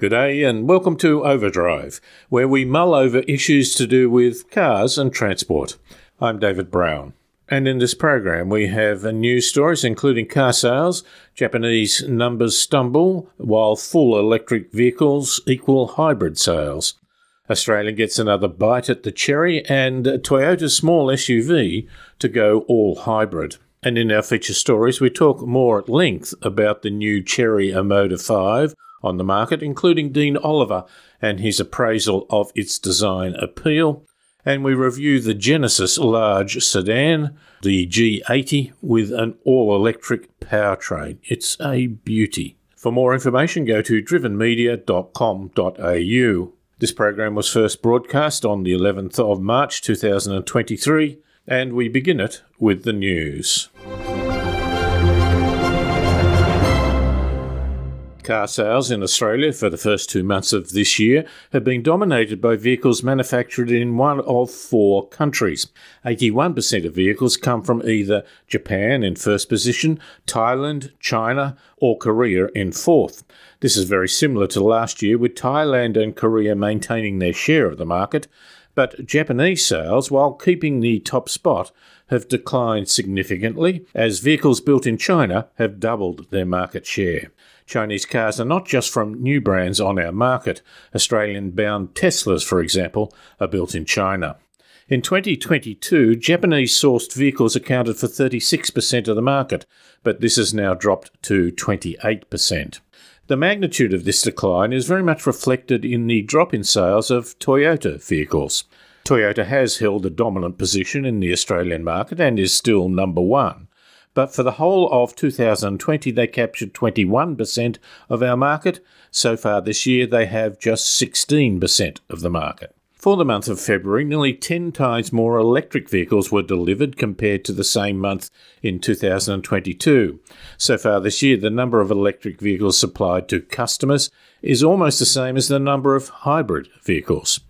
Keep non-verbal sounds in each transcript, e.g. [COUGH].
Good day and welcome to Overdrive, where we mull over issues to do with cars and transport. I'm David Brown. And in this program, we have news stories including car sales, Japanese numbers stumble, while full electric vehicles equal hybrid sales. Australia gets another bite at the cherry, and Toyota's small SUV to go all hybrid. And in our feature stories, we talk more at length about the new Chery Omoda 5 on the market, including Dean Oliver and his appraisal of its design appeal. And we review the Genesis large sedan, the G80, with an all electric powertrain. It's a beauty. For more information, go to drivenmedia.com.au. This program was first broadcast on the 11th of March 2023, and we begin it with the news. Car sales in Australia for the first two months of this year have been dominated by vehicles manufactured in one of four countries. 81% of vehicles come from either Japan in first position, Thailand, China, or Korea in fourth. This is very similar to last year, with Thailand and Korea maintaining their share of the market, but Japanese sales, while keeping the top spot, have declined significantly as vehicles built in China have doubled their market share. Chinese cars are not just from new brands on our market. Australian bound Teslas, for example, are built in China. In 2022, Japanese sourced vehicles accounted for 36% of the market, but this has now dropped to 28%. The magnitude of this decline is very much reflected in the drop in sales of Toyota vehicles. Toyota has held a dominant position in the Australian market and is still number one but for the whole of 2020 they captured 21% of our market. So far this year they have just 16% of the market. For the month of February, nearly 10 times more electric vehicles were delivered compared to the same month in 2022. So far this year, the number of electric vehicles supplied to customers is almost the same as the number of hybrid vehicles.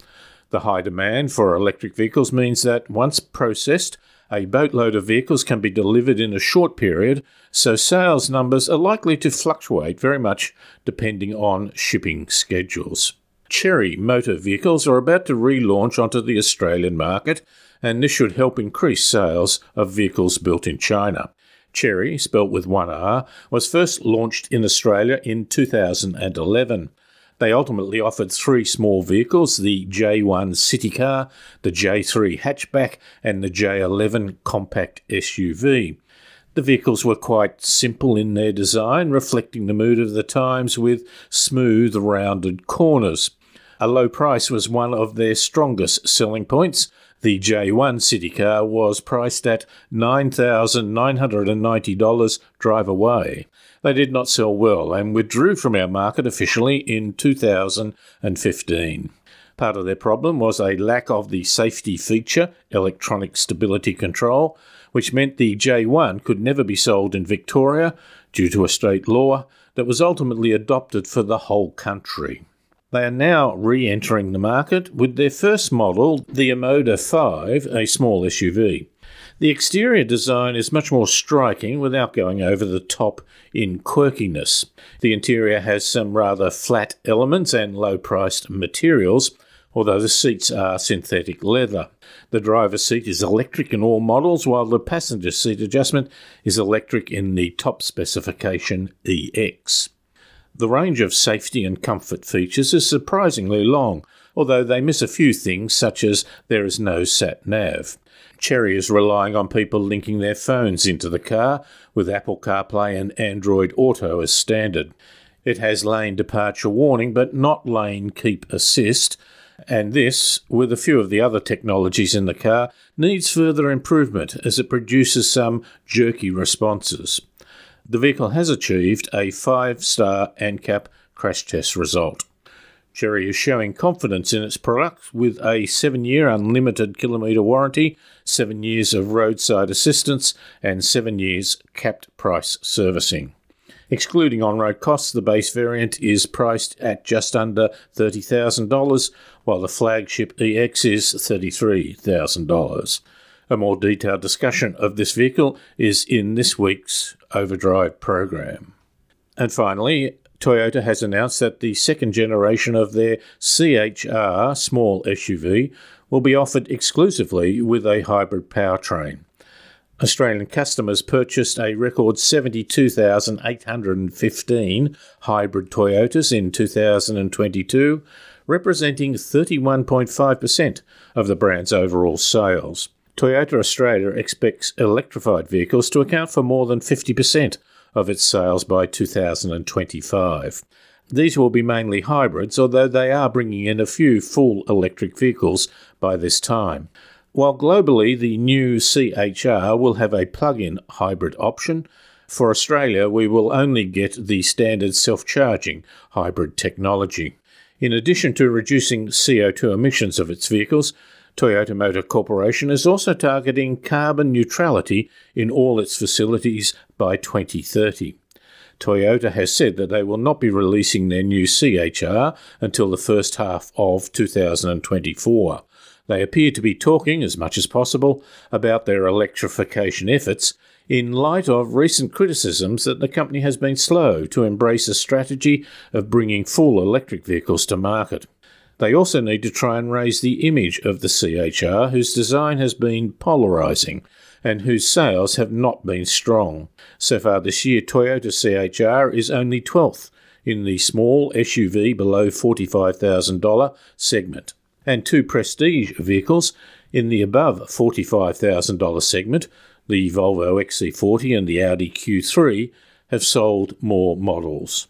The high demand for electric vehicles means that once processed, a boatload of vehicles can be delivered in a short period, so sales numbers are likely to fluctuate very much depending on shipping schedules. Chery motor vehicles are about to relaunch onto the Australian market, and this should help increase sales of vehicles built in China. Chery, spelt with one R, was first launched in Australia in 2011. They ultimately offered three small vehicles the J1 City Car, the J3 Hatchback, and the J11 Compact SUV. The vehicles were quite simple in their design, reflecting the mood of the times with smooth, rounded corners. A low price was one of their strongest selling points. The J1 City Car was priced at $9,990 drive away. They did not sell well and withdrew from our market officially in 2015. Part of their problem was a lack of the safety feature, electronic stability control, which meant the J1 could never be sold in Victoria due to a state law that was ultimately adopted for the whole country. They are now re entering the market with their first model, the Omoda 5, a small SUV. The exterior design is much more striking without going over the top in quirkiness. The interior has some rather flat elements and low priced materials, although the seats are synthetic leather. The driver's seat is electric in all models, while the passenger seat adjustment is electric in the top specification EX. The range of safety and comfort features is surprisingly long, although they miss a few things such as there is no sat nav. Chery is relying on people linking their phones into the car with Apple CarPlay and Android Auto as standard. It has lane departure warning but not lane keep assist, and this, with a few of the other technologies in the car, needs further improvement as it produces some jerky responses. The vehicle has achieved a 5 star ANCAP crash test result. Chery is showing confidence in its product with a seven year unlimited kilometre warranty, seven years of roadside assistance, and seven years capped price servicing. Excluding on road costs, the base variant is priced at just under $30,000, while the flagship EX is $33,000. A more detailed discussion of this vehicle is in this week's Overdrive program. And finally, Toyota has announced that the second generation of their CHR small SUV will be offered exclusively with a hybrid powertrain. Australian customers purchased a record 72,815 hybrid Toyotas in 2022, representing 31.5% of the brand's overall sales. Toyota Australia expects electrified vehicles to account for more than 50% of its sales by 2025. These will be mainly hybrids, although they are bringing in a few full electric vehicles by this time. While globally the new CHR will have a plug in hybrid option, for Australia we will only get the standard self charging hybrid technology. In addition to reducing CO2 emissions of its vehicles, Toyota Motor Corporation is also targeting carbon neutrality in all its facilities by 2030. Toyota has said that they will not be releasing their new CHR until the first half of 2024. They appear to be talking, as much as possible, about their electrification efforts in light of recent criticisms that the company has been slow to embrace a strategy of bringing full electric vehicles to market. They also need to try and raise the image of the CHR, whose design has been polarising and whose sales have not been strong. So far this year, Toyota CHR is only 12th in the small SUV below $45,000 segment and two prestige vehicles in the above $45,000 segment, the Volvo XC40 and the Audi Q3, have sold more models.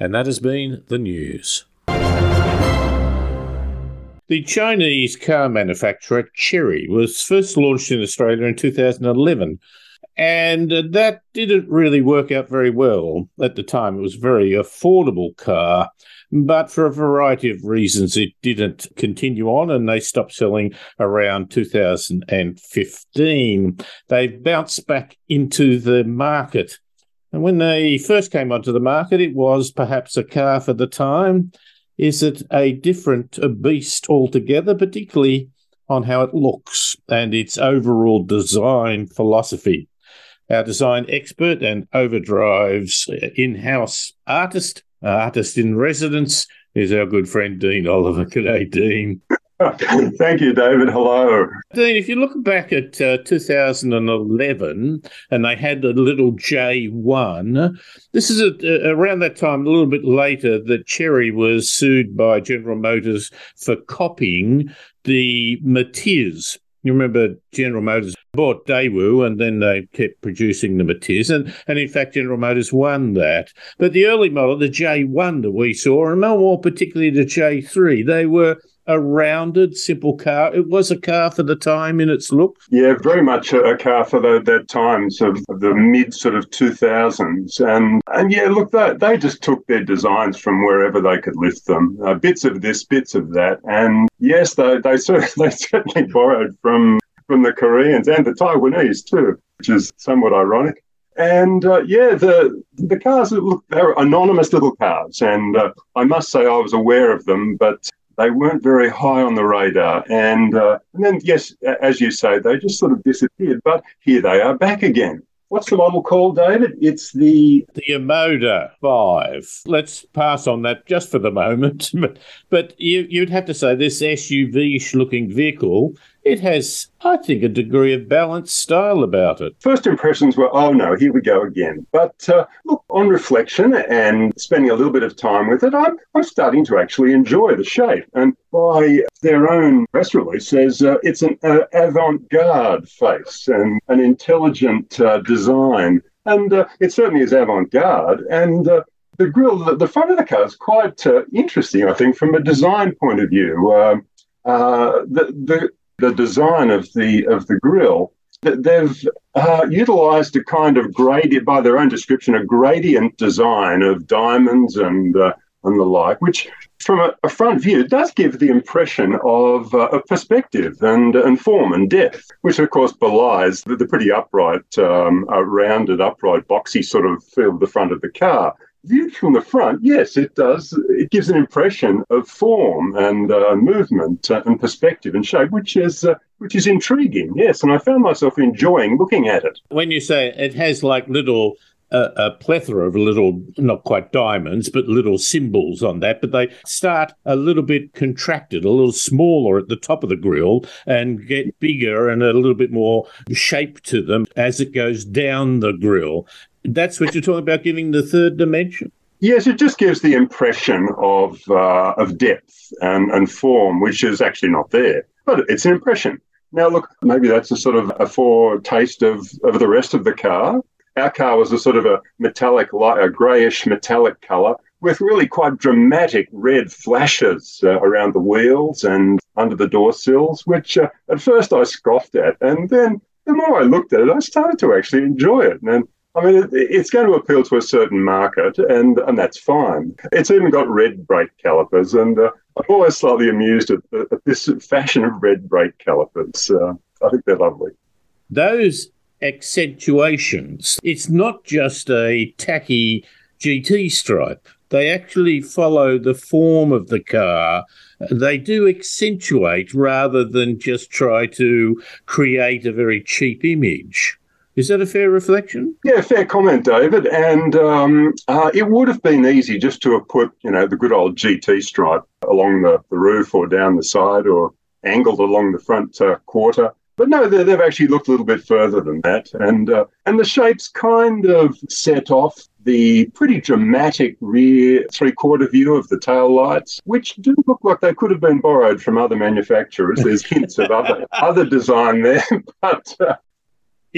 And that has been the news. The Chinese car manufacturer Chery was first launched in Australia in 2011 and uh, that didn't really work out very well at the time. It was a very affordable car but for a variety of reasons, it didn't continue on and they stopped selling around 2015. They bounced back into the market. And when they first came onto the market, it was perhaps a car for the time. Is it a different beast altogether, particularly on how it looks and its overall design philosophy? Our design expert and Overdrive's in house artist uh, artist in residence is our good friend Dean Oliver. [LAUGHS] G'day, Dean. [LAUGHS] Thank you, David. Hello. If you look back at uh, 2011 and they had the little J1, this is a, around that time, a little bit later, that Chery was sued by General Motors for copying the Matiz you remember General Motors bought Daewoo and then they kept producing the Matiz. And, and in fact, General Motors won that. But the early model, the J1 that we saw, and more particularly the J3, they were a rounded, simple car. It was a car for the time in its look. Yeah, very much a, car for the, that times of the mid sort of 2000s. And and yeah, look, they, they just took their designs from wherever they could lift them, uh, bits of this, bits of that. And yes, they, they, [LAUGHS] certainly, they certainly borrowed from from the Koreans and the Taiwanese too, which is somewhat ironic. And uh, yeah, the the cars look they're anonymous little cars, and uh, I must say I was aware of them, but they weren't very high on the radar. And, uh, and then, yes, as you say, they just sort of disappeared. But here they are back again. What's the model called, David? It's the the Omoda Five. Let's pass on that just for the moment. [LAUGHS] but but you, you'd have to say this SUV-ish looking vehicle it has, I think, a degree of balanced style about it. First impressions were, oh no, here we go again. But uh, look, on reflection and spending a little bit of time with it, I'm, I'm starting to actually enjoy the shape. And by their own press release says uh, it's an uh, avant-garde face and an intelligent uh, design. And uh, it certainly is avant-garde. And uh, the grille, the, front of the car is quite interesting, I think, from a design point of view. Um, uh, the, the the design of the of the grill they've uh, utilized a kind of gradient by their own description a gradient design of diamonds and uh, and the like which from a, a, front view does give the impression of, uh, perspective and, and form and depth which of course belies the, the pretty upright um, rounded upright boxy sort of feel of the front of the car viewed from the front, yes, it does. It gives an impression of form and uh, movement uh, and perspective and shape, which is uh, which is intriguing. Yes, and I found myself enjoying looking at it. When you say it has like little a, a, plethora of little, not quite diamonds, but little symbols on that. But they start a little bit contracted, a little smaller at the top of the grill and get bigger and a little bit more shape to them as it goes down the grill. That's what you're talking about, giving the third dimension? Yes, it just gives the impression of uh, of depth and, and form, which is actually not there, but it's an impression. Now, look, maybe that's a sort of a foretaste of, of the rest of the car. Our car was a sort of a metallic, light, a greyish metallic colour with really quite dramatic red flashes uh, around the wheels and under the door sills, which uh, at first I scoffed at. And then the more I looked at it, I started to actually enjoy it. And I mean, it, it's going to appeal to a certain market, and, and that's fine. It's even got red brake calipers, and uh, I'm always slightly amused at, at, this fashion of red brake calipers. Uh, I think they're lovely. Those accentuations. It's not just a tacky GT stripe. They actually follow the form of the car. They do accentuate rather than just try to create a very cheap image. Is that a fair reflection? Yeah, fair comment, David. And um, uh, it would have been easy just to have put, you know, the good old GT stripe along the, the roof or down the side or angled along the front uh, quarter. But no, they've actually looked a little bit further than that, and uh, and the shapes kind of set off the pretty dramatic rear three-quarter view of the tail lights, which do look like they could have been borrowed from other manufacturers. There's hints of other [LAUGHS] other design there, [LAUGHS] but uh,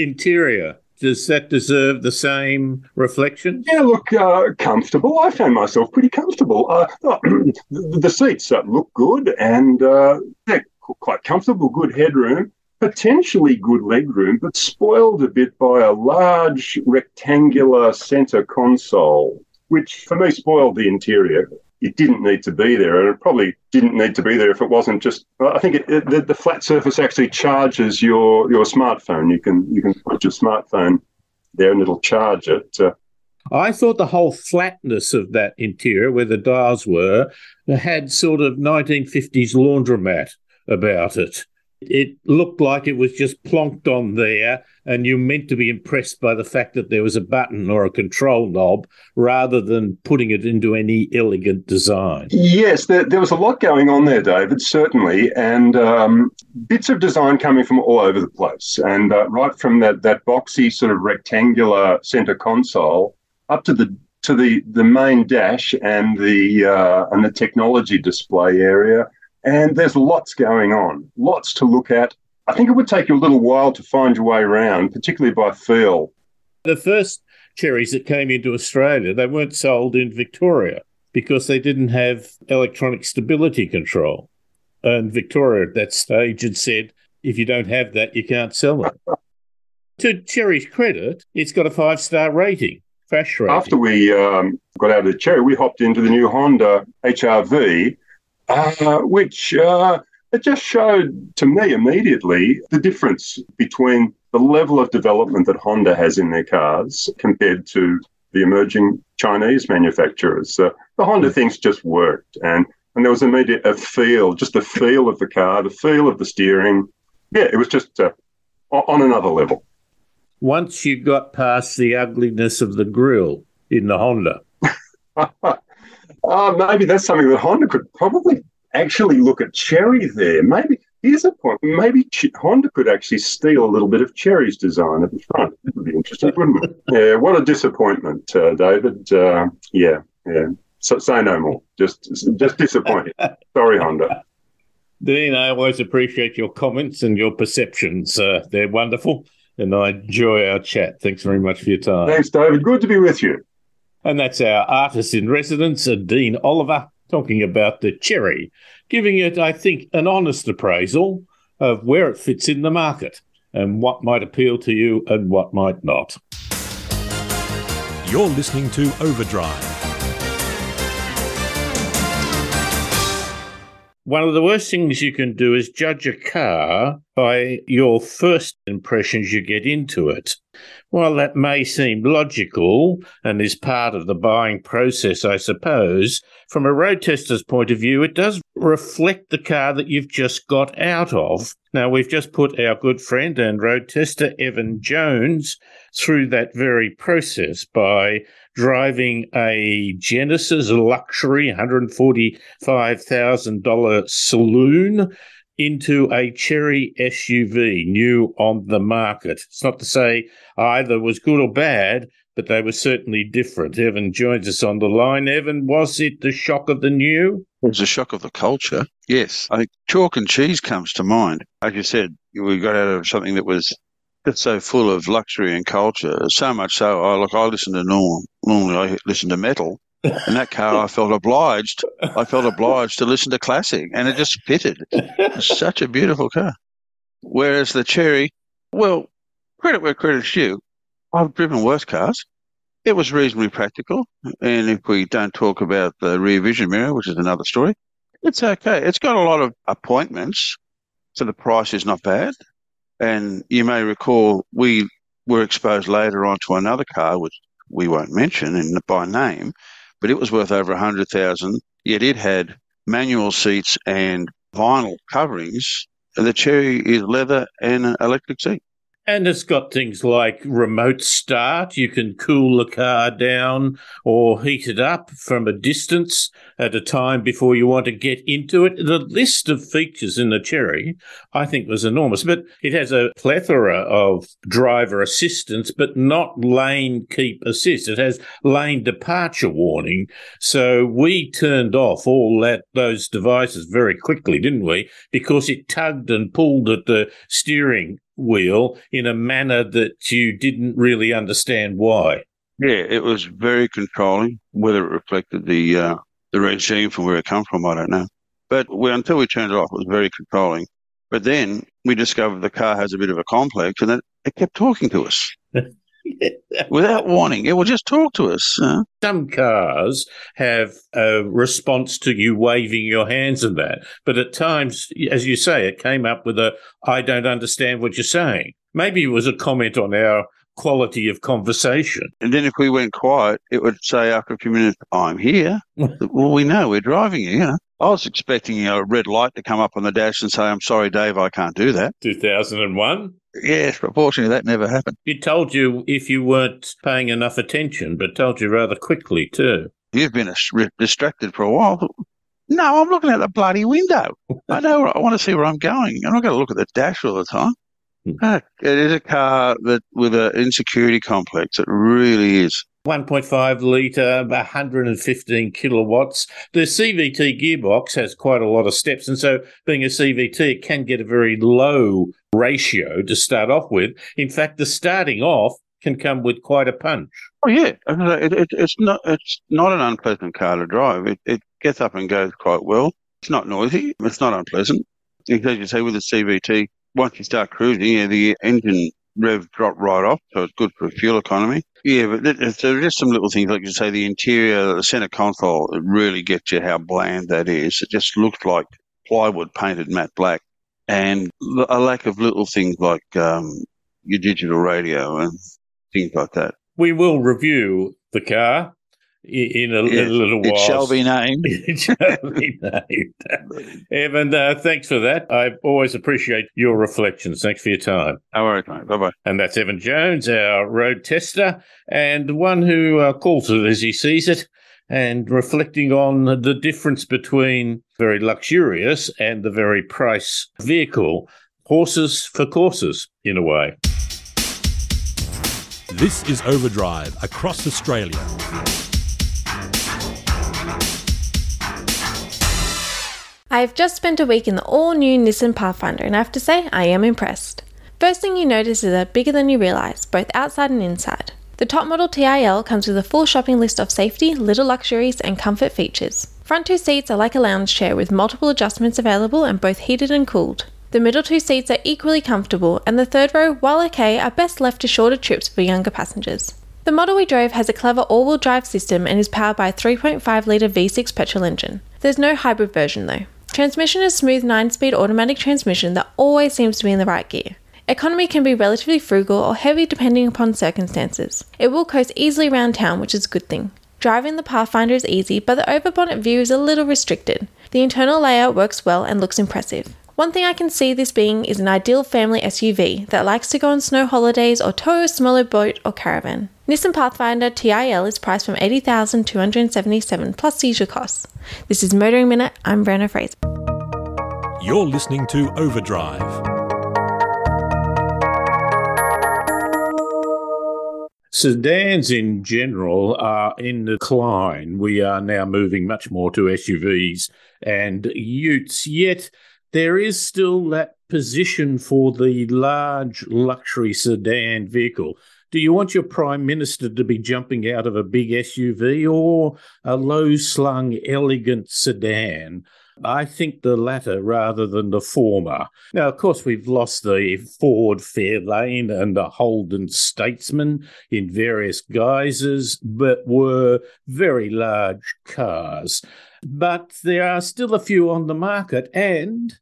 interior. Does that deserve the same reflection? Yeah, look, uh, comfortable. I found myself pretty comfortable. Uh, [CLEARS THROAT] the seats uh, look good and uh, they're quite comfortable, good headroom potentially good legroom, but spoiled a bit by a large rectangular centre console, which for me spoiled the interior. It didn't need to be there, and it probably didn't need to be there if it wasn't just. I think it, it, the, the flat surface actually charges your your smartphone. You can you can put your smartphone there, and it'll charge it. Uh, I thought the whole flatness of that interior, where the dials were, had sort of 1950s laundromat about it. It looked like it was just plonked on there, and you're meant to be impressed by the fact that there was a button or a control knob rather than putting it into any elegant design. Yes, there, there was a lot going on there, David, certainly, and um, bits of design coming from all over the place. And uh, right from that, that boxy sort of rectangular center console up to the to the, the main dash and the uh, and the technology display area and there's lots going on, lots to look at. I think it would take you a little while to find your way around, particularly by feel. The first cherries that came into Australia, they weren't sold in Victoria because they didn't have electronic stability control. And Victoria at that stage had said, if you don't have that, you can't sell it. to Chery's credit, it's got a five star rating. Rating. After we um, got out of the Chery, we hopped into the new Honda HRV, uh, which uh, it just showed to me immediately the difference between the level of development that Honda has in their cars compared to the emerging Chinese manufacturers. Uh, the Honda things just worked, and and there was immediate a feel, just the feel of the car, the feel of the steering. Yeah, it was just uh, on another level. Once you got past the ugliness of the grille in the Honda. [LAUGHS] Uh, maybe that's something that Honda could probably actually look at Chery there. Maybe here's a point. Maybe Honda could actually steal a little bit of Chery's design at the front. It would be interesting, wouldn't it? [LAUGHS] Yeah. What a disappointment, uh, David. Uh, yeah. Yeah. So say no more. Just just disappointed. [LAUGHS] Sorry, Honda. Dean, I always appreciate your comments and your perceptions. Uh, they're wonderful, and I enjoy our chat. Thanks very much for your time. Thanks, David. Good to be with you. And that's our artist in residence, Dean Oliver, talking about the Chery, giving it, I think, an honest appraisal of where it fits in the market and what might appeal to you and what might not. You're listening to Overdrive. One of the worst things you can do is judge a car by your first impressions you get into it. While that may seem logical and is part of the buying process, I suppose, from a road tester's point of view, it does reflect the car that you've just got out of. Now, we've just put our good friend and road tester, Evan Jones, through that very process by driving a Genesis luxury $145,000 saloon into a Chery SUV, new on the market. It's not to say either was good or bad, but they were certainly different. Evan joins us on the line. Evan, was it the shock of the new? It was a shock of the culture. Yes. I think chalk and cheese comes to mind. As you said, we got out of something that was just so full of luxury and culture. So much so, I look, I listen to norm. Normally, I listen to metal. In that car, I felt obliged. I felt obliged to listen to classic, and it just fitted. It's such a beautiful car. Whereas the Chery, well, credit where credit's due. I've driven worse cars. It was reasonably practical. And if we don't talk about the rear vision mirror, which is another story, it's okay. It's got a lot of appointments, so the price is not bad. And you may recall we were exposed later on to another car, which we won't mention in, by name, but it was worth over a hundred thousand. Yet it had manual seats and vinyl coverings. And the Chery is leather and an electric seat. And it's got things like remote start. You can cool the car down or heat it up from a distance at a time before you want to get into it. The list of features in the Chery, I think, was enormous. But it has a plethora of driver assistance, but not lane keep assist. It has lane departure warning. So we turned off all that those devices very quickly, didn't we? Because it tugged and pulled at the steering wheel in a manner that you didn't really understand why. Yeah, it was very controlling. Whether it reflected the uh, the regime from where it come from, I don't know. But we, until we turned it off, it was very controlling. But then we discovered the car has a bit of a complex, and it, it kept talking to us. [LAUGHS] [LAUGHS] without warning. It will just talk to us. Uh. Some cars have a response to you waving your hands and that, but at times, as you say, it came up with a "I don't understand what you're saying." Maybe it was a comment on our quality of conversation. And then if we went quiet, it would say after a few minutes, "I'm here." [LAUGHS] well, we know we're driving you. You know. I was expecting a red light to come up on the dash and say, I'm sorry, Dave, I can't do that. 2001? Yes, but fortunately that never happened. It told you if you weren't paying enough attention, but told you rather quickly too. You've been distracted for a while. No, I'm looking at the bloody window. I know I want to see where I'm going. I'm not going to look at the dash all the time. Hmm. Ah, it is a car that with an insecurity complex. It really is. 1.5 litre, 115 kilowatts. The CVT gearbox has quite a lot of steps, and so being a CVT, it can get a very low ratio to start off with. In fact, the starting off can come with quite a punch. Oh yeah, it, it, it's not it's not an unpleasant car to drive. It, it gets up and goes quite well. It's not noisy. It's not unpleasant. As you say with the CVT, once you start cruising, yeah, the engine rev drop right off, so it's good for fuel economy. Yeah, but there's just some little things like you say the interior, the center console, it really gets you how bland that is. It just looks like plywood painted matte black, and a lack of little things like um, your digital radio and things like that. We will review the car in a, yes, a, little while. [LAUGHS] It shall be named. it shall be named. Evan, uh, thanks for that. I always appreciate your reflections. Thanks for your time. No worries, mate. Bye bye. And that's Evan Jones, our road tester, and one who uh, calls it as he sees it and reflecting on the difference between very luxurious and the very price vehicle. Horses for courses, in a way. This is Overdrive across Australia. I have just spent a week in the all new Nissan Pathfinder and I have to say, I am impressed. First thing you notice is that bigger than you realise, both outside and inside. The top model TIL comes with a full shopping list of safety, little luxuries, and comfort features. Front two seats are like a lounge chair with multiple adjustments available and both heated and cooled. The middle two seats are equally comfortable, and the third row, while okay, are best left to shorter trips for younger passengers. The model we drove has a clever all wheel drive system and is powered by a 3.5 litre V6 petrol engine. There's no hybrid version though. Transmission is smooth 9 speed automatic transmission that always seems to be in the right gear. Economy can be relatively frugal or heavy depending upon circumstances. It will coast easily around town, which is a good thing. Driving the Pathfinder is easy, but the overbonnet view is a little restricted. The internal layout works well and looks impressive. One thing I can see this being is an ideal family SUV that likes to go on snow holidays or tow a smaller boat or caravan. Nissan Pathfinder TIL is priced from 80277 plus seizure costs. This is Motoring Minute, I'm Brenna Fraser. You're listening to Overdrive. Sedans in general are in decline. We are now moving much more to SUVs and utes, yet there is still that position for the large luxury sedan vehicle. Do you want your Prime Minister to be jumping out of a big SUV or a low slung, elegant sedan? I think the latter rather than the former. Now, of course, we've lost the Ford Fairlane and the Holden Statesman in various guises, but were very large cars. But there are still a few on the market, and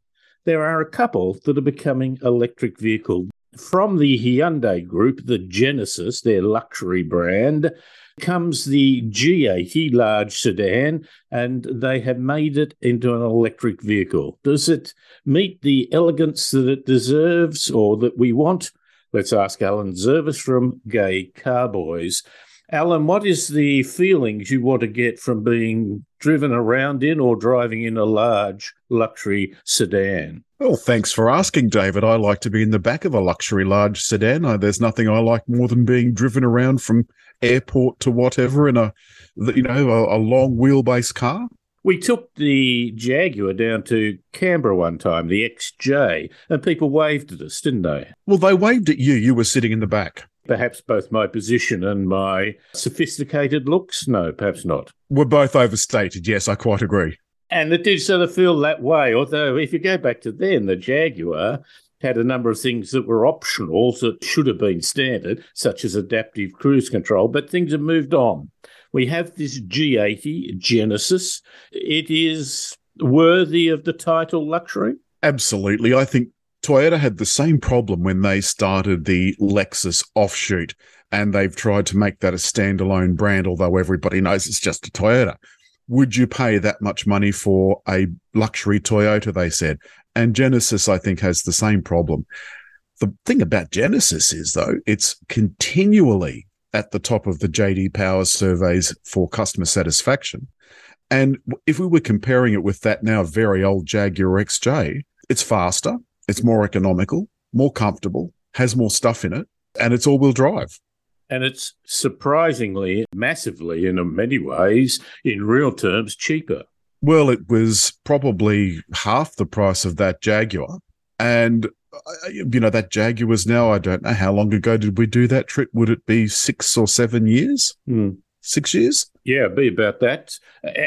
there are a couple that are becoming electric vehicle. From the Hyundai group, the Genesis, their luxury brand, comes the G80 large sedan, and they have made it into an electric vehicle. Does it meet the elegance that it deserves or that we want? Let's ask Alan Zurvas from Gay Carboys. Alan, what is the feelings you want to get from being driven around in or driving in a large luxury sedan? Well, thanks for asking, David. I like to be in the back of a luxury large sedan. There's nothing I like more than being driven around from airport to whatever in a, you know, a, a long wheelbase car. We took the Jaguar down to Canberra one time, the XJ, and people waved at us, didn't they? Well, they waved at you. You were sitting in the back. Perhaps both my position and my sophisticated looks? No, perhaps not. We're both overstated. Yes, I quite agree. And it did sort of feel that way. Although, if you go back to then, the Jaguar had a number of things that were optional that should have been standard, such as adaptive cruise control, but things have moved on. We have this G80 Genesis. It is worthy of the title luxury. Absolutely. I think Toyota had the same problem when they started the Lexus offshoot, and they've tried to make that a standalone brand, although everybody [LAUGHS] knows it's just a Toyota. Would you pay that much money for a luxury Toyota? They said. And Genesis, I think, has the same problem. The thing about Genesis is, though, it's continually at the top of the JD Power surveys for customer satisfaction. And if we were comparing it with that now very old Jaguar XJ, it's faster, it's more economical, more comfortable, has more stuff in it, and it's all wheel drive. And it's surprisingly, massively, in many ways, in real terms, cheaper. Well, it was probably half the price of that Jaguar. And, uh, you know, that Jaguar was now, I don't know how long ago did we do that trip? Would it be six or seven years? Hmm. Six years? Yeah, be about that.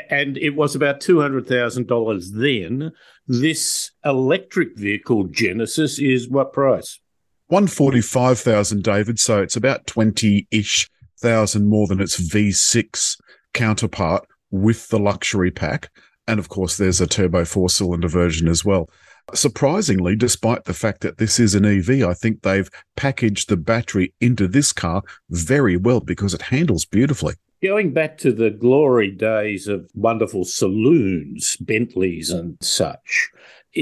And it was about $200,000 then. This electric vehicle Genesis is what price? 145,000, David. So it's about 20 ish thousand more than its V6 counterpart with the luxury pack. And of course, there's a turbo four cylinder version as well. Surprisingly, despite the fact that this is an EV, I think they've packaged the battery into this car very well because it handles beautifully. Going back to the glory days of wonderful saloons, Bentleys and such,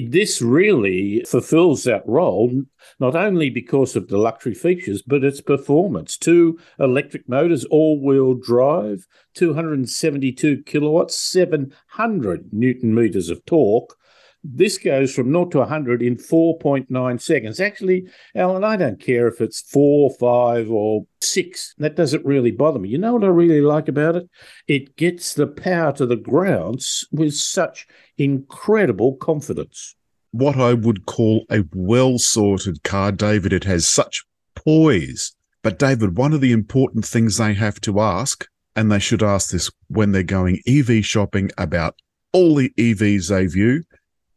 this really fulfills that role, not only because of the luxury features, but its performance. Two electric motors, all wheel drive, 272 kilowatts, 700 newton meters of torque. This goes from 0 to 100 in 4.9 seconds. Actually, Alan, I don't care if it's four, five, or six. That doesn't really bother me. You know what I really like about it? It gets the power to the grounds with such incredible confidence. What I would call a well sorted car, David. It has such poise. But, David, one of the important things they have to ask, and they should ask this when they're going EV shopping about all the EVs they view,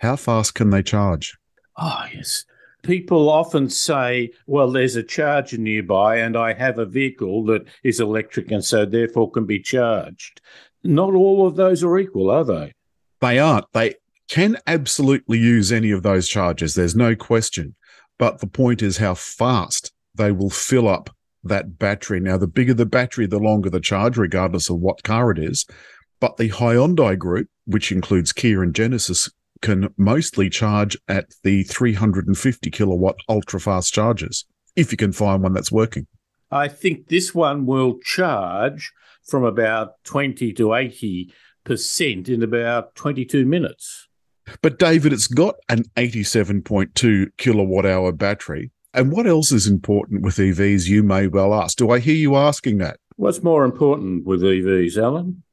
how fast can they charge? Oh, yes. People often say, well, there's a charger nearby and I have a vehicle that is electric and so therefore can be charged. Not all of those are equal, are they? They aren't. They can absolutely use any of those chargers. There's no question. But the point is how fast they will fill up that battery. Now, the bigger the battery, the longer the charge, regardless of what car it is. But the Hyundai group which includes Kia and Genesis, can mostly charge at the 350 kilowatt ultra fast chargers, if you can find one that's working. I think this one will charge from about 20 to 80% in about 22 minutes. But David, it's got an 87.2 kilowatt hour battery. And what else is important with EVs, you may well ask? Do I hear you asking that? What's more important with EVs, Alan?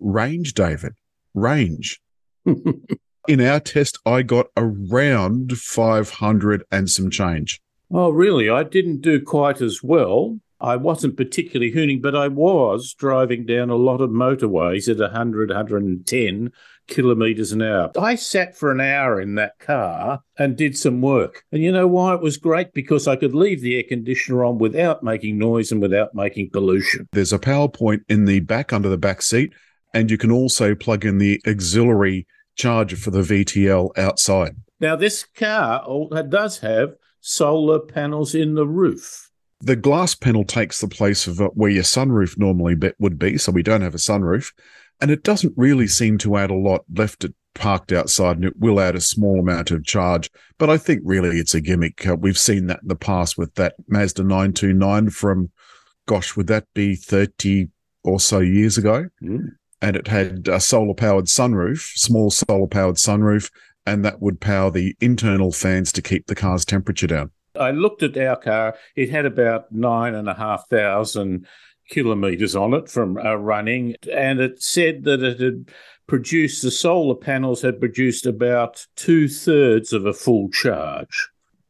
Range, David. Range. [LAUGHS] In our test, I got around 500 and some change. Oh, really? I didn't do quite as well. I wasn't particularly hooning, but I was driving down a lot of motorways at 100, 110 kilometres an hour. I sat for an hour in that car and did some work. And you know why it was great? Because I could leave the air conditioner on without making noise and without making pollution. There's a power point in the back under the back seat, and you can also plug in the auxiliary charger for the V2L outside. Now, this car does have solar panels in the roof. The glass panel takes the place of uh, where your sunroof normally would be, so we don't have a sunroof. And it doesn't really seem to add a lot left it parked outside, and it will add a small amount of charge. But I think really it's a gimmick. Uh, we've seen that in the past with that Mazda 929 from, gosh, would that be 30 or so years ago? Mm. And it had a solar powered sunroof, small solar powered sunroof, and that would power the internal fans to keep the car's temperature down. I looked at our car. It had about nine and a half thousand kilometres on it from uh, running, and it said that it had produced the solar panels had produced about two thirds of a full charge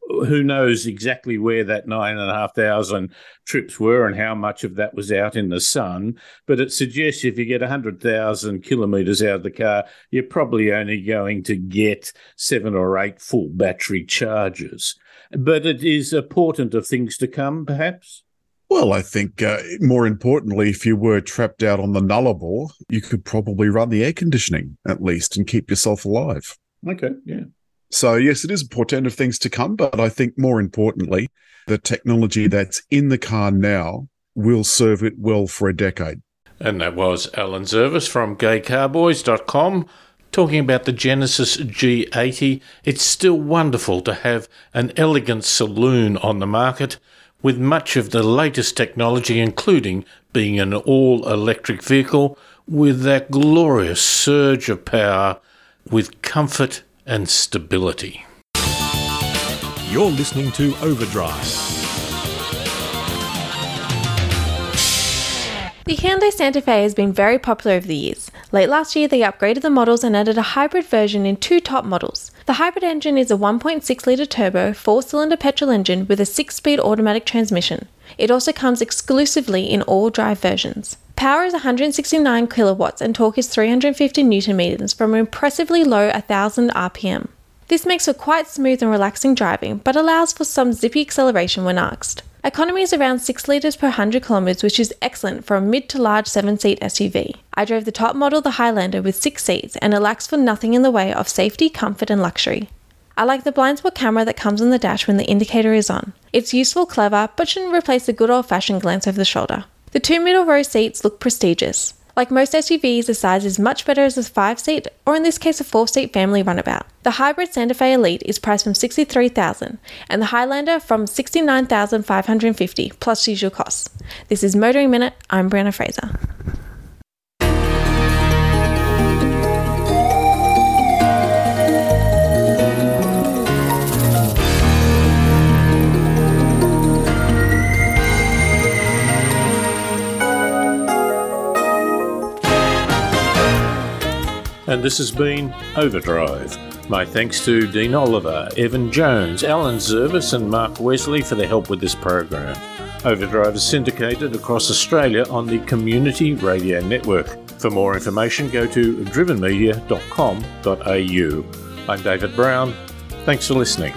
who knows exactly where that nine and a half thousand trips were and how much of that was out in the sun. But it suggests if you get 100,000 kilometres out of the car, you're probably only going to get seven or eight full battery charges. But it is a portent of things to come, perhaps? Well, I think uh, more importantly, if you were trapped out on the Nullarbor, you could probably run the air conditioning at least and keep yourself alive. Okay, yeah. So, yes, it is a portent of things to come, but I think more importantly, the technology that's in the car now will serve it well for a decade. And that was Alan Zurvas from gaycarboys.com talking about the Genesis G80. It's still wonderful to have an elegant saloon on the market with much of the latest technology, including being an all electric vehicle with that glorious surge of power with comfort and stability. You're listening to Overdrive. The Hyundai Santa Fe has been very popular over the years. Late last year, they upgraded the models and added a hybrid version in two top models. The hybrid engine is a 1.6 litre turbo, four cylinder petrol engine with a six speed automatic transmission. It also comes exclusively in all drive versions. Power is 169 kilowatts and torque is 350 newton meters from an impressively low 1000 RPM. This makes for quite smooth and relaxing driving, but allows for some zippy acceleration when asked. Economy is around 6 litres per 100 kilometres, which is excellent for a mid to large 7 seat SUV. I drove the top model, the Highlander, with 6 seats, and it lacks for nothing in the way of safety, comfort, and luxury. I like the blind spot camera that comes on the dash when the indicator is on. It's useful, clever, but shouldn't replace the good old fashioned glance over the shoulder. The two middle row seats look prestigious. Like most SUVs, the size is much better as a 5 seat, or in this case, a 4 seat family runabout. The hybrid Santa Fe Elite is priced from 63,000 and the Highlander from 69,550 plus usual costs. This is Motoring Minute. I'm Brianna Fraser. And this has been Overdrive. My thanks to Dean Oliver, Evan Jones, Alan Zurvas, and Mark Wesley for their help with this program. Overdrive is syndicated across Australia on the Community Radio Network. For more information, go to drivenmedia.com.au. I'm David Brown. Thanks for listening.